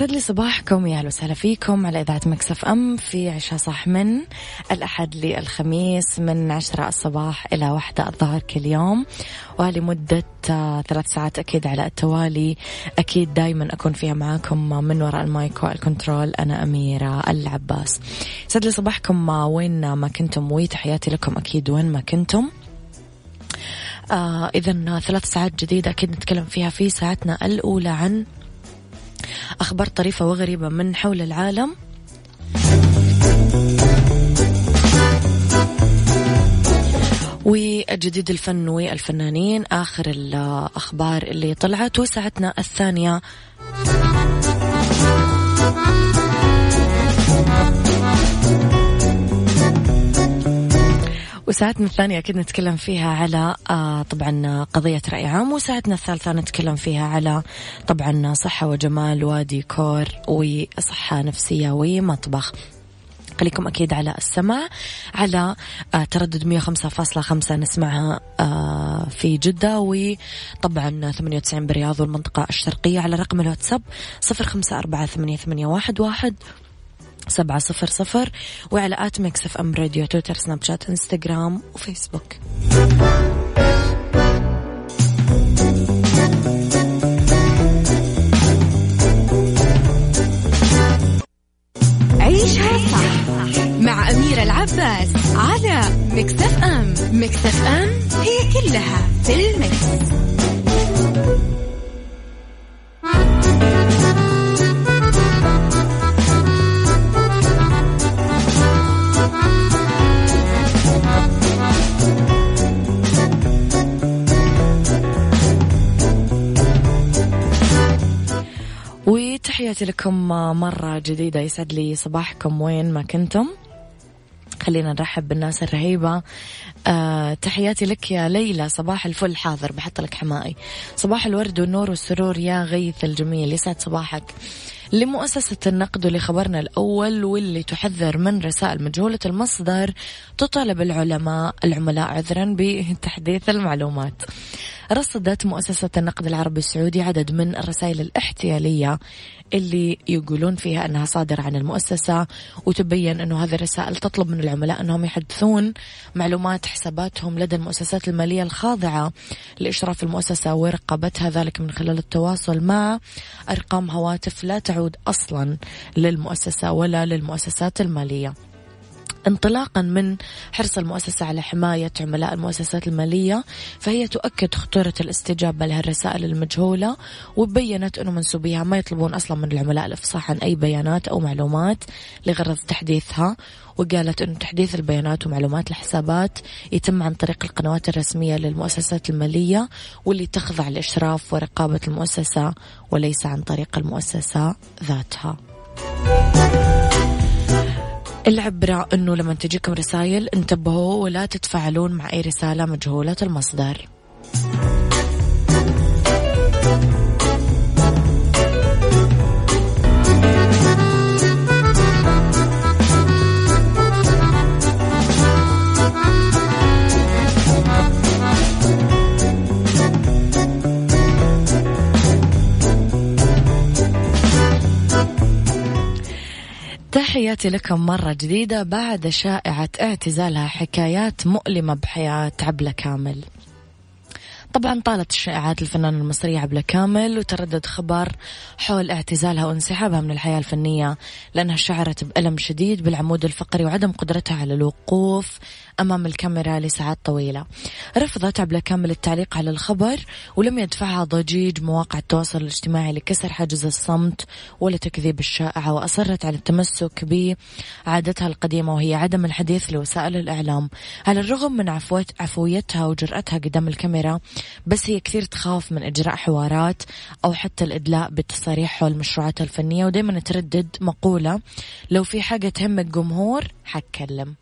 يسعد لي صباحكم يا أهلا وسهلا فيكم على إذاعة Mix FM في عيشها صح من الأحد للخميس من عشرة الصباح إلى واحدة الظهر كل يوم. ولمدة آه، ثلاث ساعات أكيد على التوالي. أكيد دائما أكون فيها معاكم من وراء المايك والكنترول أنا أميرة العباس. يسعد لي صباحكم وين ما كنتم وتحياتي لكم أكيد وين ما كنتم. آه إذا ثلاث ساعات جديدة أكيد نتكلم فيها في ساعتنا الأولى عن أخبار طريفة وغريبة من حول العالم. وجديد الفن والفنانين آخر الأخبار اللي طلعت وساعتنا الثانية. وساعتنا الثانية أكيد نتكلم فيها على آه طبعا قضية رأي عام وساعتنا الثالثة نتكلم فيها على طبعا صحة وجمال وديكور وصحة نفسية ومطبخ. خليكم أكيد على السمع على آه تردد 105.5 نسمعها آه في جدة وطبعا 98 برياض والمنطقة الشرقية على رقم الواتساب 0548811700 سبعة صفر صفر وعلى at Mix FM Radio تويتر سناب شات إنستغرام وفيسبوك. عيشها صح مع أميرة العباس على مكتف أم. مكتف أم هي كلها. مرة جديدة يسعد لي صباحكم. وين ما كنتم. خلينا نرحب بالناس الرهيبة. أه تحياتي لك يا ليلى. صباح الفل. حاضر. بحط لك حمائي. صباح الورد والنور والسرور يا غيث الجميل. يسعد صباحك. لمؤسسة النقد ولخبرنا الأول واللي تحذر من رسائل مجهولة المصدر تطالب العلماء العملاء عذرا بتحديث المعلومات. رصدت مؤسسة النقد العربي السعودي عدد من الرسائل الاحتيالية اللي يقولون فيها أنها صادرة عن المؤسسة وتبين أنه هذه الرسائل تطلب من العملاء أنهم يحدثون معلومات حساباتهم لدى المؤسسات المالية الخاضعة لإشراف المؤسسة ورقابتها ذلك من خلال التواصل مع أرقام هواتف لا تعود أصلا للمؤسسة ولا للمؤسسات المالية. انطلاقا من حرص المؤسسة على حماية عملاء المؤسسات المالية فهي تؤكد خطورة الاستجابة لهالرسائل المجهولة وبينت أنه منسوبيها ما يطلبون أصلا من العملاء الإفصاح عن أي بيانات أو معلومات لغرض تحديثها وقالت أنه تحديث البيانات ومعلومات الحسابات يتم عن طريق القنوات الرسمية للمؤسسات المالية واللي تخضع لإشراف ورقابة المؤسسة وليس عن طريق المؤسسة ذاتها. العبرة أنه لما تجيكم رسائل انتبهوا ولا تتفاعلون مع أي رسالة مجهولة المصدر. تحياتي لكم مرة جديدة بعد شائعة اعتزالها حكايات مؤلمة بحياة عبلة كامل. طبعا طالت الشائعات الفنانة المصرية عبلة كامل وتردد خبر حول اعتزالها وانسحابها من الحياة الفنية لأنها شعرت بألم شديد بالعمود الفقري وعدم قدرتها على الوقوف أمام الكاميرا لساعات طويلة. رفضت عبلة كامل التعليق على الخبر ولم يدفعها ضجيج مواقع التواصل الاجتماعي لكسر حاجز الصمت ولا تكذيب الشائعة وأصرت على التمسك بعادتها القديمة وهي عدم الحديث لوسائل الإعلام. على الرغم من عفويتها وجرأتها قدام الكاميرا بس هي كثير تخاف من إجراء حوارات أو حتى الإدلاء بالتصاريح حول مشروعاتها الفنية ودائما تردد مقولة. لو في حاجة تهم الجمهور حتكلم.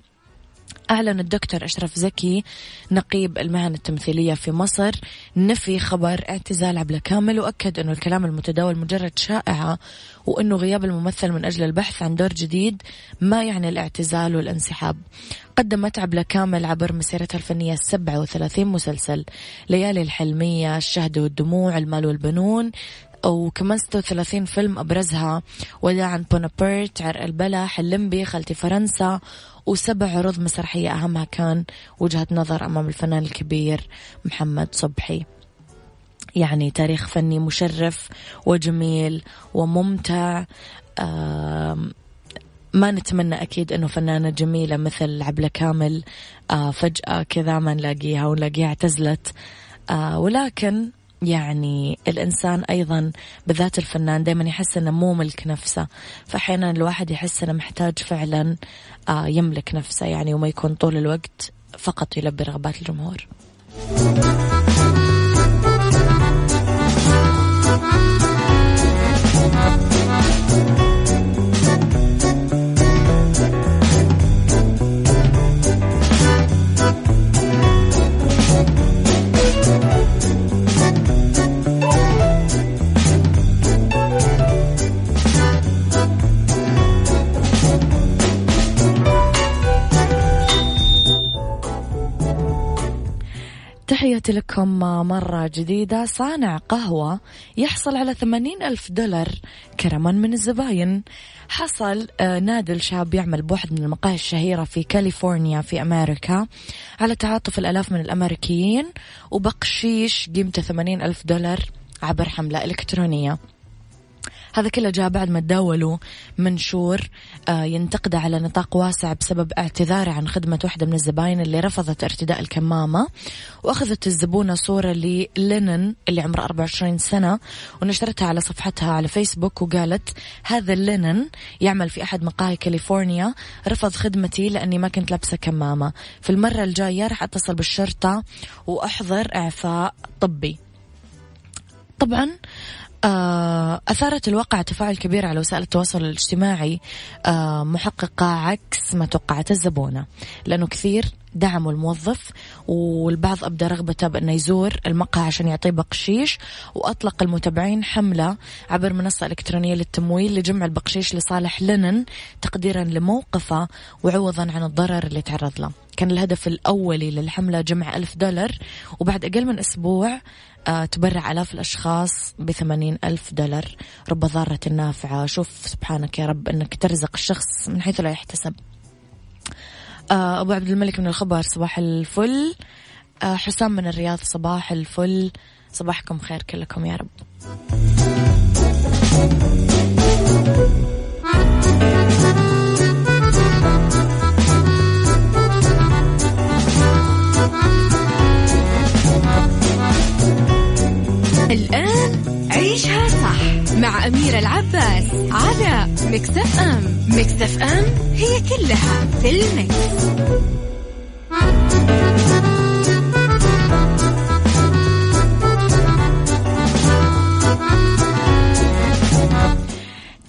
أعلن الدكتور أشرف زكي نقيب المهن التمثيلية في مصر نفي خبر اعتزال عبلة كامل وأكد أنه الكلام المتداول مجرد شائعة وأنه غياب الممثل من أجل البحث عن دور جديد ما يعني الاعتزال والانسحاب. قدمت عبلة كامل عبر مسيرتها الفنية 37 مسلسل ليالي الحلمية الشهد والدموع المال والبنون وكمان 36 فيلم أبرزها. وداعا بونابرت عرق البلح اللمبي خالتي فرنسا وسبع عروض مسرحية أهمها كان وجهة نظر أمام الفنان الكبير محمد صبحي. يعني تاريخ فني مشرف وجميل وممتع. ما نتمنى أكيد أنه فنانة جميلة مثل عبلة كامل آه، فجأة كذا ما نلاقيها ونلاقيها اعتزلت. آه، ولكن يعني الإنسان أيضا بالذات الفنان دائما يحس أنه مو ملك نفسه. فأحيانا الواحد يحس أنه محتاج فعلا آه، يملك نفسه يعني وما يكون طول الوقت فقط يلبي رغبات الجمهور. تحياتي لكم مرة جديدة. صانع قهوة يحصل على ثمانين ألف دولار كرما من الزباين. حصل آه، نادل شاب يعمل بواحد من المقاهي الشهيرة في كاليفورنيا في أمريكا على تعاطف الألاف من الأمريكيين وبقشيش قيمته ثمانين ألف دولار عبر حملة إلكترونية. هذا كله جاء بعد ما تداولوا منشور آه، ينتقده على نطاق واسع بسبب اعتذاره عن خدمة واحدة من الزباين اللي رفضت ارتداء الكمامة وأخذت الزبونة صورة للينن اللي عمره 24 سنة ونشرتها على صفحتها على فيسبوك وقالت هذا اللينن يعمل في أحد مقاهي كاليفورنيا رفض خدمتي لأني ما كنت لابسة كمامة. في المرة الجاية راح أتصل بالشرطة وأحضر إعفاء طبي. طبعا أثارت الواقع تفاعل كبير على وسائل التواصل الاجتماعي آه، محققة عكس ما توقعت الزبونة. لأنه كثير دعموا الموظف والبعض أبدى رغبته بأنه يزور المقهى عشان يعطيه بقشيش وأطلق المتابعين حملة عبر منصة إلكترونية للتمويل لجمع البقشيش لصالح لينن تقديرا لموقفه وعوضا عن الضرر اللي تعرض له. كان الهدف الأولي للحملة جمع ألف دولار وبعد أقل من أسبوع آه، تبرع آلاف الأشخاص بثمانين ألف دولار. رب ضارة نافعة. شوف سبحانك يا رب أنك ترزق الشخص من حيث لا يحتسب. آه، أبو عبد الملك من الخبر صباح الفل. آه، حسام من الرياض صباح الفل. صباحكم خير كلكم يا رب. الآن عيشها صح مع أميرة العباس على مكتف أم. مكتف أم هي كلها في المكس.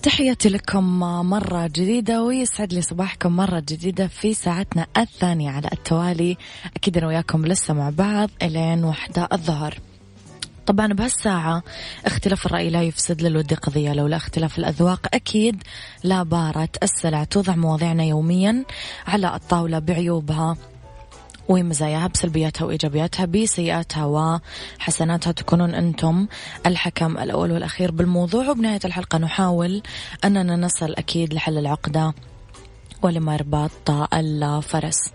تحياتي لكم مرة جديدة ويسعد لي صباحكم مرة جديدة في ساعتنا الثانية على التوالي. أكيد أنا وياكم لسه مع بعض إلين وحدة الظهر. طبعا بهالساعة اختلاف الرأي لا يفسد للود قضية. لولا اختلاف الأذواق أكيد لا بارت السلع. توضع مواضيعنا يوميا على الطاولة بعيوبها ومزاياها بسلبياتها وإيجابياتها بسيئاتها وحسناتها. تكونون أنتم الحكم الأول والأخير بالموضوع. وبنهاية الحلقة نحاول أننا نصل أكيد لحل العقدة ولمربط الفرس.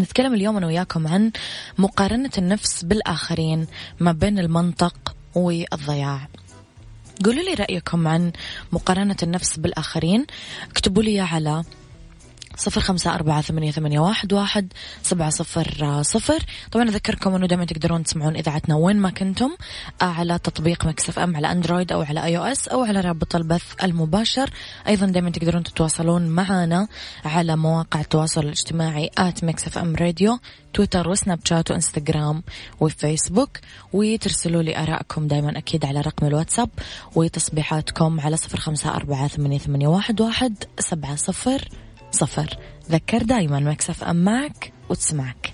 نتكلم اليوم أنا وياكم عن مقارنة النفس بالآخرين ما بين المنطق والضياع. قولوا لي رأيكم عن مقارنة النفس بالآخرين. اكتبوا لي على صفر خمسة أربعة ثمانية, ثمانية واحد, واحد سبعة صفر صفر. طبعا أذكركم أنه دائما تقدرون تسمعون إذاعتنا وين ما كنتم آه، على تطبيق Mix FM على أندرويد أو على iOS أو على رابط البث المباشر. أيضا دائما تقدرون تتواصلون معنا على مواقع التواصل الاجتماعي at Mix FM Radio تويتر وسناب شات وإنستغرام وفيسبوك. وترسلوا لي آرائكم دائما أكيد على رقم الواتساب وتصبيحاتكم على صفر خمسة أربعة ثمانية, ثمانية واحد, واحد سبعة صفر. صفر. ذكر دايما Mix FM معك وتسمعك.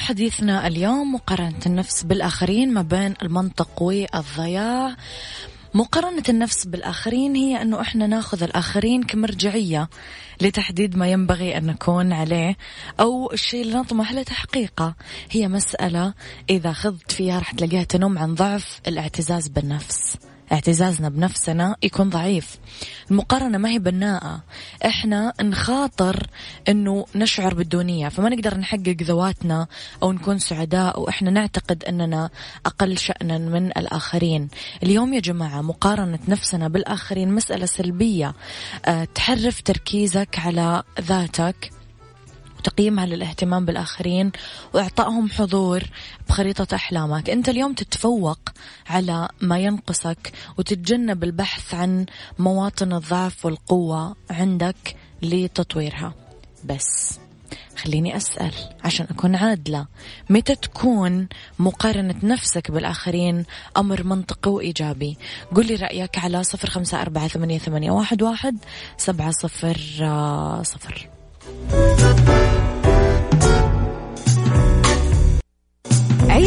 حديثنا اليوم مقارنة النفس بالآخرين ما بين المنطق والضياع. مقارنة النفس بالآخرين هي أنه إحنا ناخذ الآخرين كمرجعية لتحديد ما ينبغي أن نكون عليه أو الشيء اللي نطمح لتحقيقه هي مسألة إذا خضت فيها رح تلاقيها تنم عن ضعف الاعتزاز بالنفس. اعتزازنا بنفسنا يكون ضعيف. المقارنة ما هي بناءة. إحنا نخاطر إنه نشعر بالدونية. فما نقدر نحقق ذواتنا أو نكون سعداء وإحنا نعتقد إننا أقل شأنا من الآخرين. اليوم يا جماعة مقارنة نفسنا بالآخرين مسألة سلبية. أه تحرف تركيزك على ذاتك وتقييمها للاهتمام بالآخرين وإعطائهم حضور بخريطة أحلامك. أنت اليوم تتفوق على ما ينقصك وتتجنب البحث عن مواطن الضعف والقوة عندك لتطويرها. بس خليني أسأل عشان أكون عادلة متى تكون مقارنة نفسك بالآخرين أمر منطقي وإيجابي؟ قل لي رأيك على صفر خمسة أربعة ثمانية, واحد, واحد سبعة صفر صفر.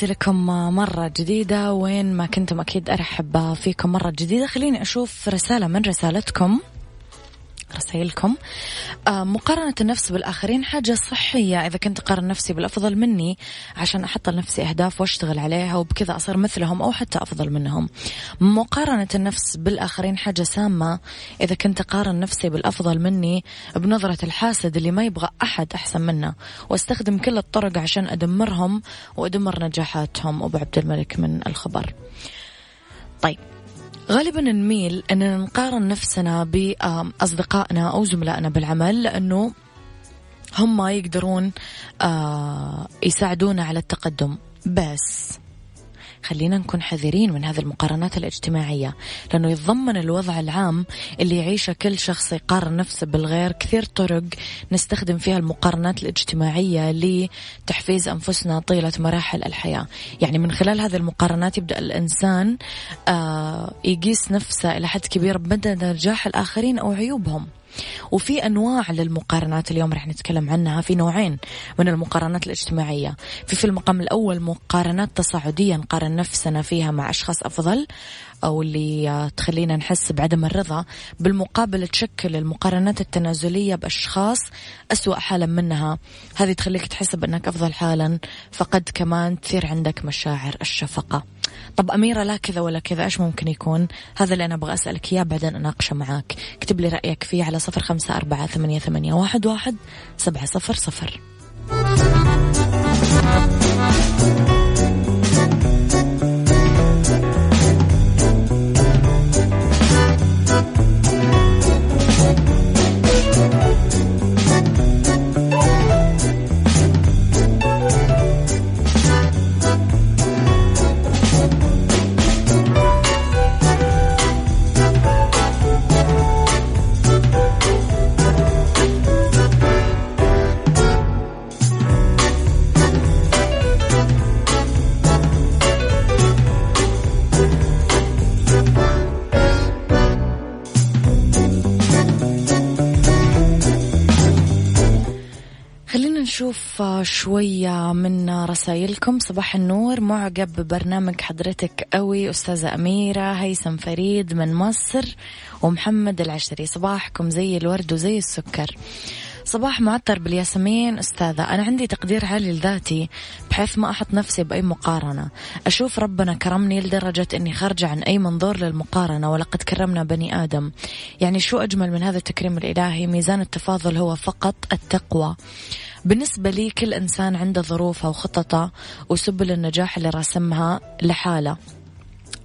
تحياتي لكم مرة جديدة وين ما كنتم أكيد أرحب فيكم مرة جديدة. خليني أشوف رسالة من رسالتكم. رسائلكم. آه، مقارنة النفس بالآخرين حاجة صحية. إذا كنت أقارن نفسي بالأفضل مني عشان أحط لنفسي أهداف وأشتغل عليها وبكذا أصير مثلهم أو حتى أفضل منهم. مقارنة النفس بالآخرين حاجة سامة. إذا كنت أقارن نفسي بالأفضل مني بنظرة الحاسد اللي ما يبغى أحد أحسن منه وأستخدم كل الطرق عشان أدمرهم وأدمر نجاحاتهم. أبو عبد الملك من الخبر. طيب غالبا نميل أننا نقارن نفسنا بأصدقائنا أو زملائنا بالعمل لأنه هم يقدرون آه، يساعدونا على التقدم. بس خلينا نكون حذرين من هذه المقارنات الاجتماعية لأنه يتضمن الوضع العام اللي يعيشه كل شخص يقارن نفسه بالغير كثير طرق نستخدم فيها المقارنات الاجتماعية لتحفيز أنفسنا طيلة مراحل الحياة. يعني من خلال هذه المقارنات يبدأ الإنسان آه يقيس نفسه إلى حد كبير بمدى نجاح الآخرين أو عيوبهم. وفي أنواع للمقارنات اليوم رح نتكلم عنها. في نوعين من المقارنات الاجتماعية. في في المقام الأول مقارنات تصاعديه نقارن نفسنا فيها مع أشخاص أفضل. أو اللي تخلينا نحس بعدم الرضا بالمقابل تشكل المقارنات التنازلية بأشخاص أسوأ حالا منها. هذه تخليك تحس بأنك أفضل حالا فقد كمان تصير عندك مشاعر الشفقة. طب أميرة لا كذا ولا كذا إيش ممكن يكون؟ هذا اللي أنا أبغى أسألك إياه بعدين أناقشه معاك. اكتب لي رأيك فيه على صفر خمسة أربعة ثمانية, ثمانية واحد, واحد سبعة صفر صفر. شوية من رسائلكم. صباح النور معجب ببرنامج حضرتك قوي أستاذة أميرة هيثم فريد من مصر ومحمد العشري. صباحكم زي الورد وزي السكر. صباح معطر بالياسمين. أستاذة أنا عندي تقدير عالي لذاتي بحيث ما أحط نفسي بأي مقارنة. أشوف ربنا كرمني لدرجة أني خارجة عن أي منظور للمقارنة ولقد كرمنا بني آدم. يعني شو أجمل من هذا التكريم الإلهي؟ ميزان التفاضل هو فقط التقوى. بالنسبة لي كل إنسان عنده ظروفه وخططه وسبل النجاح اللي راسمها لحالة.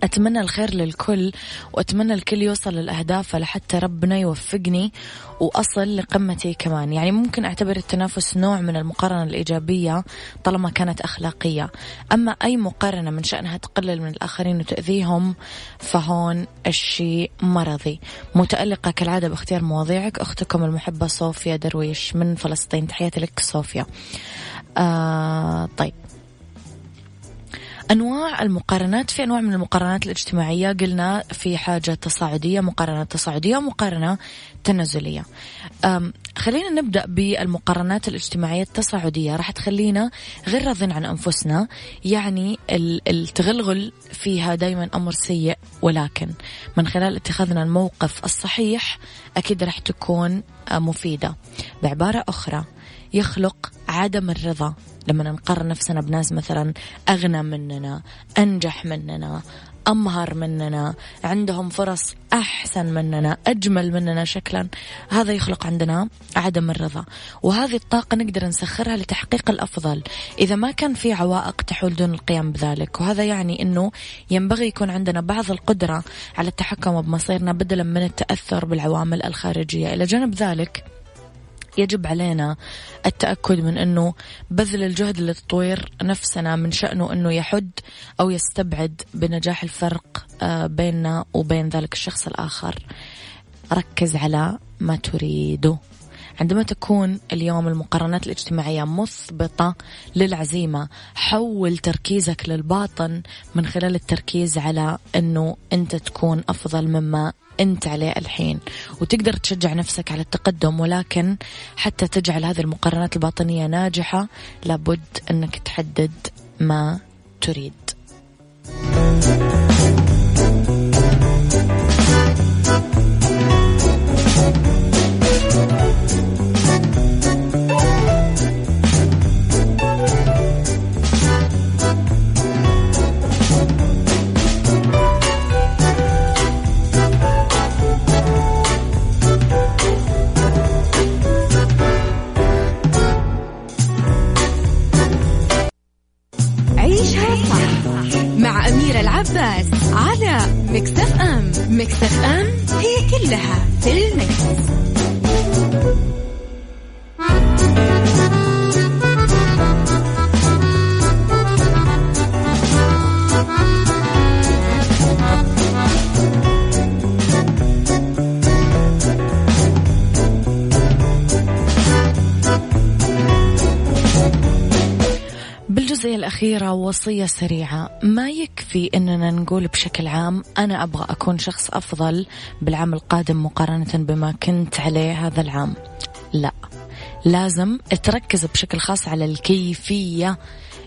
أتمنى الخير للكل وأتمنى الكل يوصل للأهداف لحتى ربنا يوفقني وأصل لقمتي كمان. يعني ممكن أعتبر التنافس نوع من المقارنة الإيجابية طالما كانت أخلاقية. أما أي مقارنة من شأنها تقلل من الآخرين وتأذيهم فهون الشيء مرضي. متألقة كالعادة باختيار مواضيعك. أختكم المحبة صوفيا درويش من فلسطين. تحياتي لك صوفيا. آه طيب. أنواع المقارنات في أنواع من المقارنات الاجتماعية قلنا في حاجة تصاعدية مقارنة تصاعدية ومقارنة تنازلية خلينا نبدأ بالمقارنات الاجتماعية التصاعدية. راح تخلينا غير راضين عن أنفسنا يعني التغلغل فيها دايما أمر سيء ولكن من خلال اتخاذنا الموقف الصحيح أكيد راح تكون مفيدة. بعبارة أخرى يخلق عدم الرضا. لما نقارن نفسنا بناس مثلا أغنى مننا أنجح مننا أمهر مننا عندهم فرص أحسن مننا أجمل مننا شكلا هذا يخلق عندنا عدم الرضا. وهذه الطاقة نقدر نسخرها لتحقيق الأفضل. إذا ما كان في عوائق تحول دون القيام بذلك وهذا يعني أنه ينبغي يكون عندنا بعض القدرة على التحكم بمصيرنا بدلا من التأثر بالعوامل الخارجية. إلى جانب ذلك يجب علينا التأكد من أنه بذل الجهد لتطوير نفسنا من شأنه أنه يحد أو يستبعد بنجاح الفرق آه، بيننا وبين ذلك الشخص الآخر. ركز على ما تريده. عندما تكون اليوم المقارنات الاجتماعية مثبطة للعزيمة حول تركيزك للباطن من خلال التركيز على أنه أنت تكون أفضل مما أنت عليه الحين. وتقدر تشجع نفسك على التقدم ولكن حتى تجعل هذه المقارنات الباطنية ناجحة لابد أنك تحدد ما تريد. ناس على مكسف ام مكسف ام وصية سريعة. ما يكفي أننا نقول بشكل عام أنا أبغى أكون شخص أفضل بالعام القادم مقارنة بما كنت عليه هذا العام. لا. لازم تركز بشكل خاص على الكيفية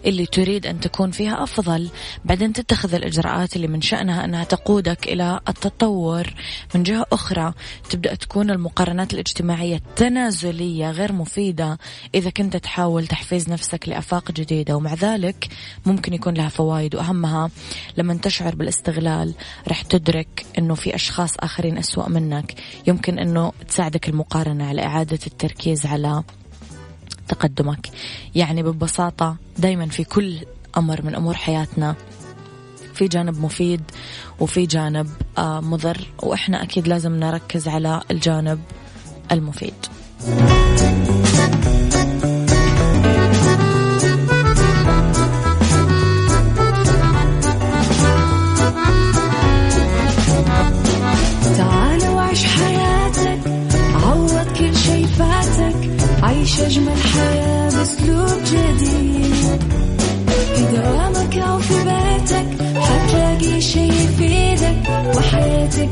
اللي تريد أن تكون فيها أفضل. بعدين تتخذ الإجراءات اللي من شأنها أنها تقودك إلى التطور. من جهة أخرى تبدأ تكون المقارنات الاجتماعية تنازلية غير مفيدة. إذا كنت تحاول تحفيز نفسك لأفاق جديدة ومع ذلك ممكن يكون لها فوائد. وأهمها لما تشعر بالاستغلال رح تدرك أنه في أشخاص آخرين أسوأ منك. يمكن أنه تساعدك المقارنة على إعادة التركيز على تقدمك. يعني ببساطة دايما في كل أمر من أمور حياتنا في جانب مفيد وفي جانب آه، مضر وإحنا أكيد لازم نركز على الجانب المفيد.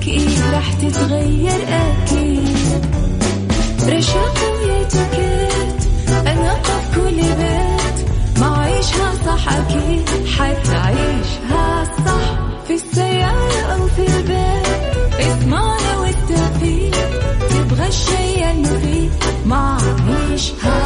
إيه راح تتغير أكيد. رشاق ويتكت أنا في كل بيت ما عيشها صح أكيد حتعيشها صح. في السيارة أو في البيت اسمعنا والتوفيق. تبغى الشيء المفيد ما عيشها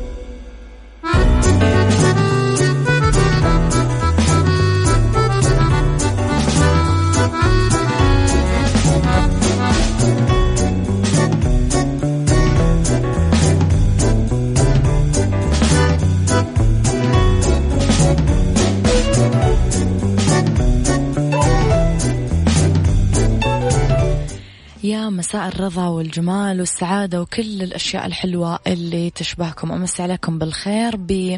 مساء الرضا والجمال والسعادة وكل الأشياء الحلوة اللي تشبهكم. أمس عليكم بالخير ب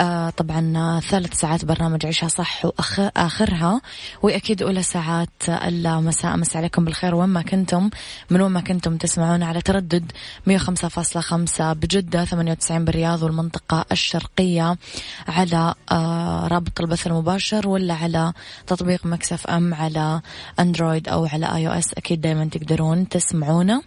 آه طبعا ثلاث ساعات برنامج عيشها صح وآخرها وأكيد أولى ساعات المساء أمس عليكم بالخير. وين ما كنتم من وين ما كنتم تسمعون على تردد 105.5 بجدة 98 بالرياض والمنطقة الشرقية على آه رابط البث المباشر ولا على تطبيق Mix FM على أندرويد أو على iOS أكيد دايما تقدرون تسمعونا.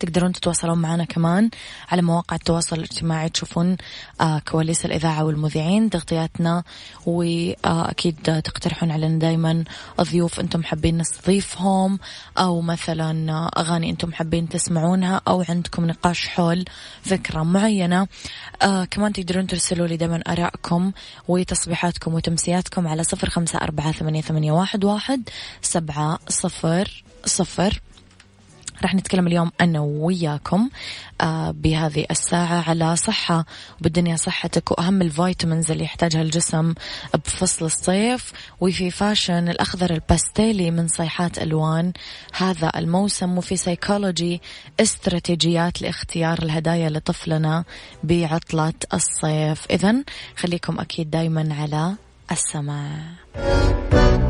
تقدرون تتواصلون معنا كمان على مواقع التواصل الاجتماعي. تشوفون آه كواليس الإذاعة والمذيعين تغطياتنا. وأكيد تقترحون علينا دايما ضيوف أنتم حابين نستضيفهم. أو مثلا أغاني أنتم حابين تسمعونها. أو عندكم نقاش حول فكرة معينة. آه كمان تقدرون ترسلوا لي دايما آرائكم وتصبيحاتكم وتمسياتكم على صفر خمسة أربعة ثمانية واحد سبعة صفر صفر. راح نتكلم اليوم أنا وياكم آه بهذه الساعة على صحة بالدنيا صحتك وأهم ال vitamins اللي يحتاجها الجسم بفصل الصيف وفي fashion الأخضر الباستيلي من صيحات ألوان. هذا الموسم وفي سيكولوجي استراتيجيات لاختيار الهدايا لطفلنا بعطلة الصيف. إذا خليكم أكيد دايما على السمع.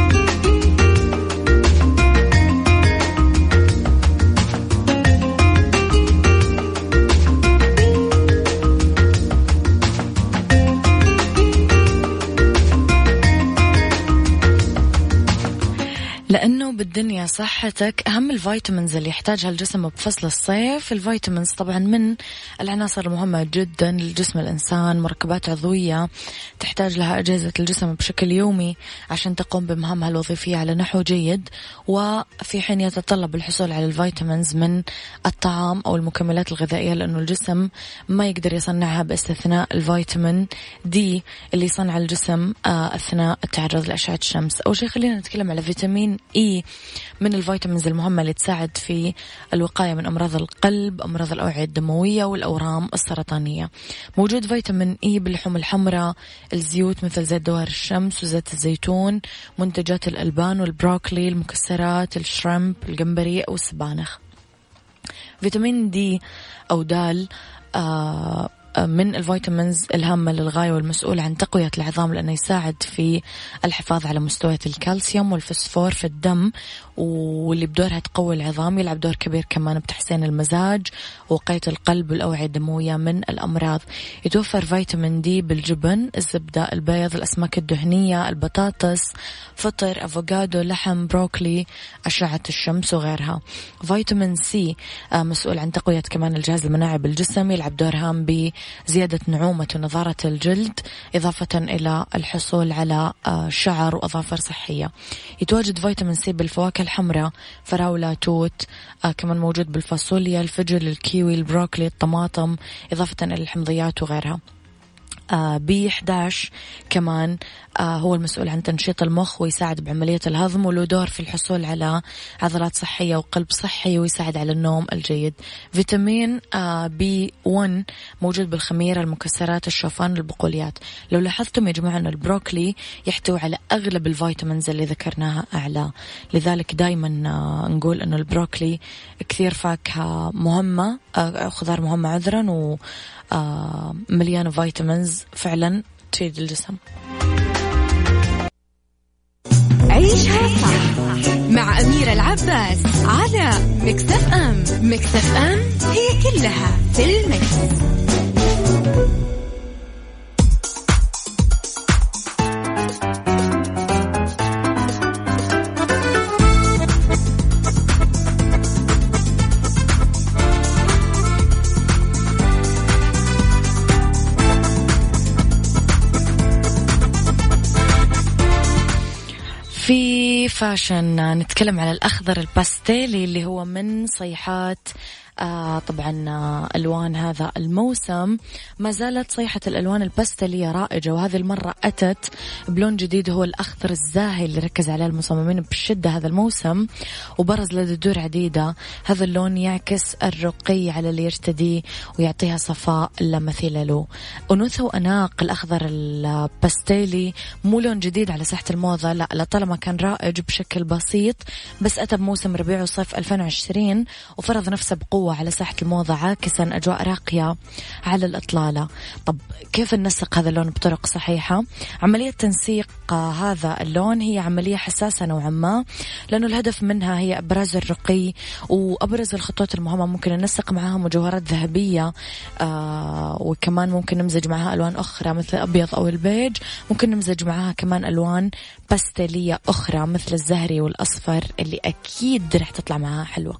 بالدنيا صحتك. أهم ال vitamins اللي يحتاجها الجسم بفصل الصيف. ال vitamins طبعا من العناصر المهمة جدا لجسم الإنسان مركبات عضوية تحتاج لها أجهزة الجسم بشكل يومي عشان تقوم بمهامها الوظيفية على نحو جيد. وفي حين يتطلب الحصول على ال vitamins من الطعام أو المكملات الغذائية لأنه الجسم ما يقدر يصنعها باستثناء الفيتامين D اللي يصنع الجسم آه، أثناء التعرض لأشعة الشمس. أول شيء خلينا نتكلم على فيتامين A. من ال vitamins المهمة اللي تساعد في الوقاية من أمراض القلب أمراض الأوعية الدموية والأورام السرطانية. موجود فيتامين E باللحوم الحمراء الزيوت مثل زيت دوار الشمس وزيت الزيتون منتجات الألبان والبروكلي المكسرات ال shrimp الجمبري والسبانخ فيتامين D أو دال آه من الفيتامينز الهامة للغاية والمسؤول عن تقوية العظام لأنه يساعد في الحفاظ على مستويات الكالسيوم والفسفور في الدم واللي بدورها تقوي العظام يلعب دور كبير كمان بتحسين المزاج وقاية القلب والأوعية الدموية من الأمراض. يتوفر فيتامين D بالجبن الزبدة البيض الأسماك الدهنية البطاطس فطر أفوكادو لحم بروكلي أشعة الشمس وغيرها. فيتامين C آه، مسؤول عن تقوية كمان الجهاز المناعي بالجسم يلعب دور هام بزيادة نعومة ونضارة الجلد إضافة إلى الحصول على آه، شعر وأظافر صحية. يتواجد فيتامين C بالفواكه الحمراء فراولة توت آه كمان موجود بالفاصوليا الفجل الكيوي البروكلي الطماطم إضافة إلى الحمضيات وغيرها. B 11 كمان آه هو المسؤول عن تنشيط المخ ويساعد بعملية الهضم وله دور في الحصول على عضلات صحية وقلب صحي ويساعد على النوم الجيد. فيتامين آه B 1 موجود بالخميرة المكسرات الشوفان البقوليات. لو لاحظتم يا جماعة أن البروكلي يحتوي على أغلب ال vitamins اللي ذكرناها أعلى. لذلك دايما آه نقول أنه البروكلي كثير فاكهة مهمة آه خضار مهمة عذرا ومليانة آه vitamins فعلا تفيد الجسم عيشها صح مع أميرة العباس على مكتف أم مكتف أم هي كلها في المكس. في fashion. نتكلم على الأخضر الباستيلي اللي هو من صيحات طبعا آه ألوان هذا الموسم. ما زالت صيحة الألوان البستلية رائجة وهذه المرة أتت بلون جديد هو الأخضر الزاهي اللي ركز عليه المصممين بشدة هذا الموسم وبرز لدى دور عديدة. هذا اللون يعكس الرقي على اللي يرتديه ويعطيها صفاء لا مثيل له. أنوثة وأناقة الأخضر البستيلي مو لون جديد على ساحة الموضة لا لطالما كان رائج بشكل بسيط بس أتى بموسم ربيع وصيف 2020 وفرض نفسه بقوة على ساحة الموضة عاكسا أجواء راقية على الإطلالة. طب كيف ننسق هذا اللون بطرق صحيحة؟ عملية تنسيق هذا اللون هي عملية حساسة نوعا ما لأنه الهدف منها هي إبراز الرقي وأبرز الخطوط المهمة ممكن ننسق معها مجوهرات ذهبية آه وكمان ممكن نمزج معها ألوان أخرى مثل الأبيض أو البيج. ممكن نمزج معها كمان ألوان باستيلية أخرى مثل الزهري والأصفر اللي أكيد رح تطلع معها حلوة.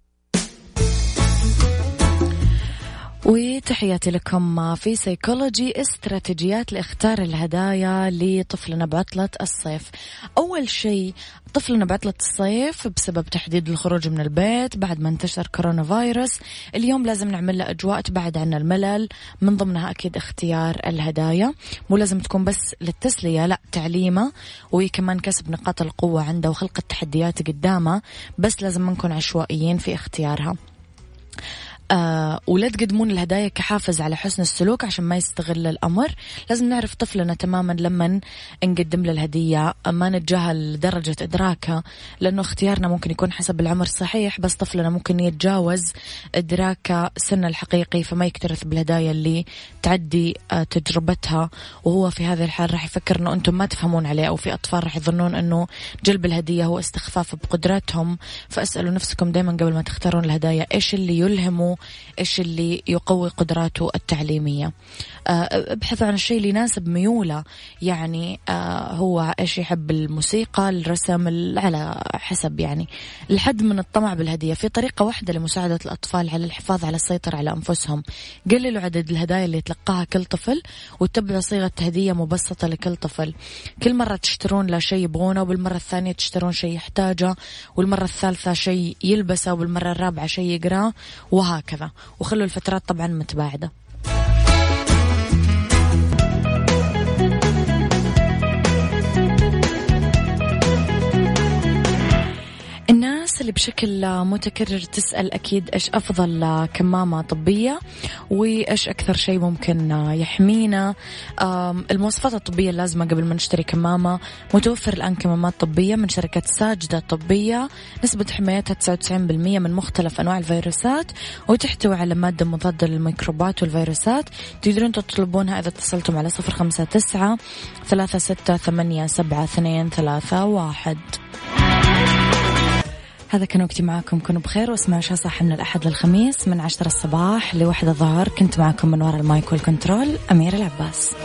وتحياتي لكم في سيكولوجي استراتيجيات لاختار الهدايا لطفلنا بعطلة الصيف. أول شيء طفلنا بعطلة الصيف بسبب تحديد الخروج من البيت بعد ما انتشر كورونا فيروس. اليوم لازم نعمل له أجواء تبعد عنا الملل من ضمنها أكيد اختيار الهدايا. مو لازم تكون بس للتسلية لا تعليمه وكمان كسب نقاط القوة عنده وخلق التحديات قدامه بس لازم نكون عشوائيين في اختيارها. آه ولا تقدمون الهدايا كحافز على حسن السلوك عشان ما يستغل الأمر. لازم نعرف طفلنا تماما لما نقدم له الهدية ما نتجاهل درجة إدراكه لأنه اختيارنا ممكن يكون حسب العمر صحيح بس طفلنا ممكن يتجاوز إدراك سنه الحقيقي فما يكترث بالهدايا اللي تعدي آه تجربتها. وهو في هذه الحال راح يفكر أنه أنتم ما تفهمون عليه أو في أطفال راح يظنون أنه جلب الهدية هو استخفاف بقدراتهم. فأسألوا نفسكم دائما قبل ما تختارون الهدايا إيش اللي يلهمه إيش اللي يقوي قدراته التعليمية. ابحثوا عن الشيء اللي يناسب ميوله. يعني هو إيش يحب الموسيقى الرسم على حسب يعني الحد من الطمع بالهدية. في طريقة واحدة لمساعدة الأطفال على الحفاظ على السيطرة على أنفسهم. قللوا عدد الهدايا اللي يتلقاها كل طفل واتبعوا صيغة هدية مبسطة لكل طفل. كل مرة تشترون له شيء يبغونه وبالمرة الثانية تشترون شيء يحتاجه والمرة الثالثة شيء يلبسه وبالمرة الرابعة شيء يقراه وهكذا. وخلوا الفترات طبعا متباعدة. اللي بشكل متكرر تسأل أكيد إيش أفضل كمامة طبية وإيش أكثر شيء ممكن يحمينا. المواصفات الطبية اللازمة قبل ما نشتري كمامة. متوفر الآن كمامات طبية من شركة ساجدة طبية. نسبة حمايتها 99% من مختلف أنواع الفيروسات وتحتوي على مادة مضادة للميكروبات والفيروسات. تقدرون تطلبونها إذا اتصلتم على صفر خمسة تسعة ثلاثة ستة ثمانية سبعة اثنين ثلاثة واحد. هذا كان وقتي معاكم. كونوا بخير واسمعوا شو صح من الأحد للخميس من عشرة الصباح لوحدة الظهر. كنت معكم من وراء المايك والكنترول أمير العباس.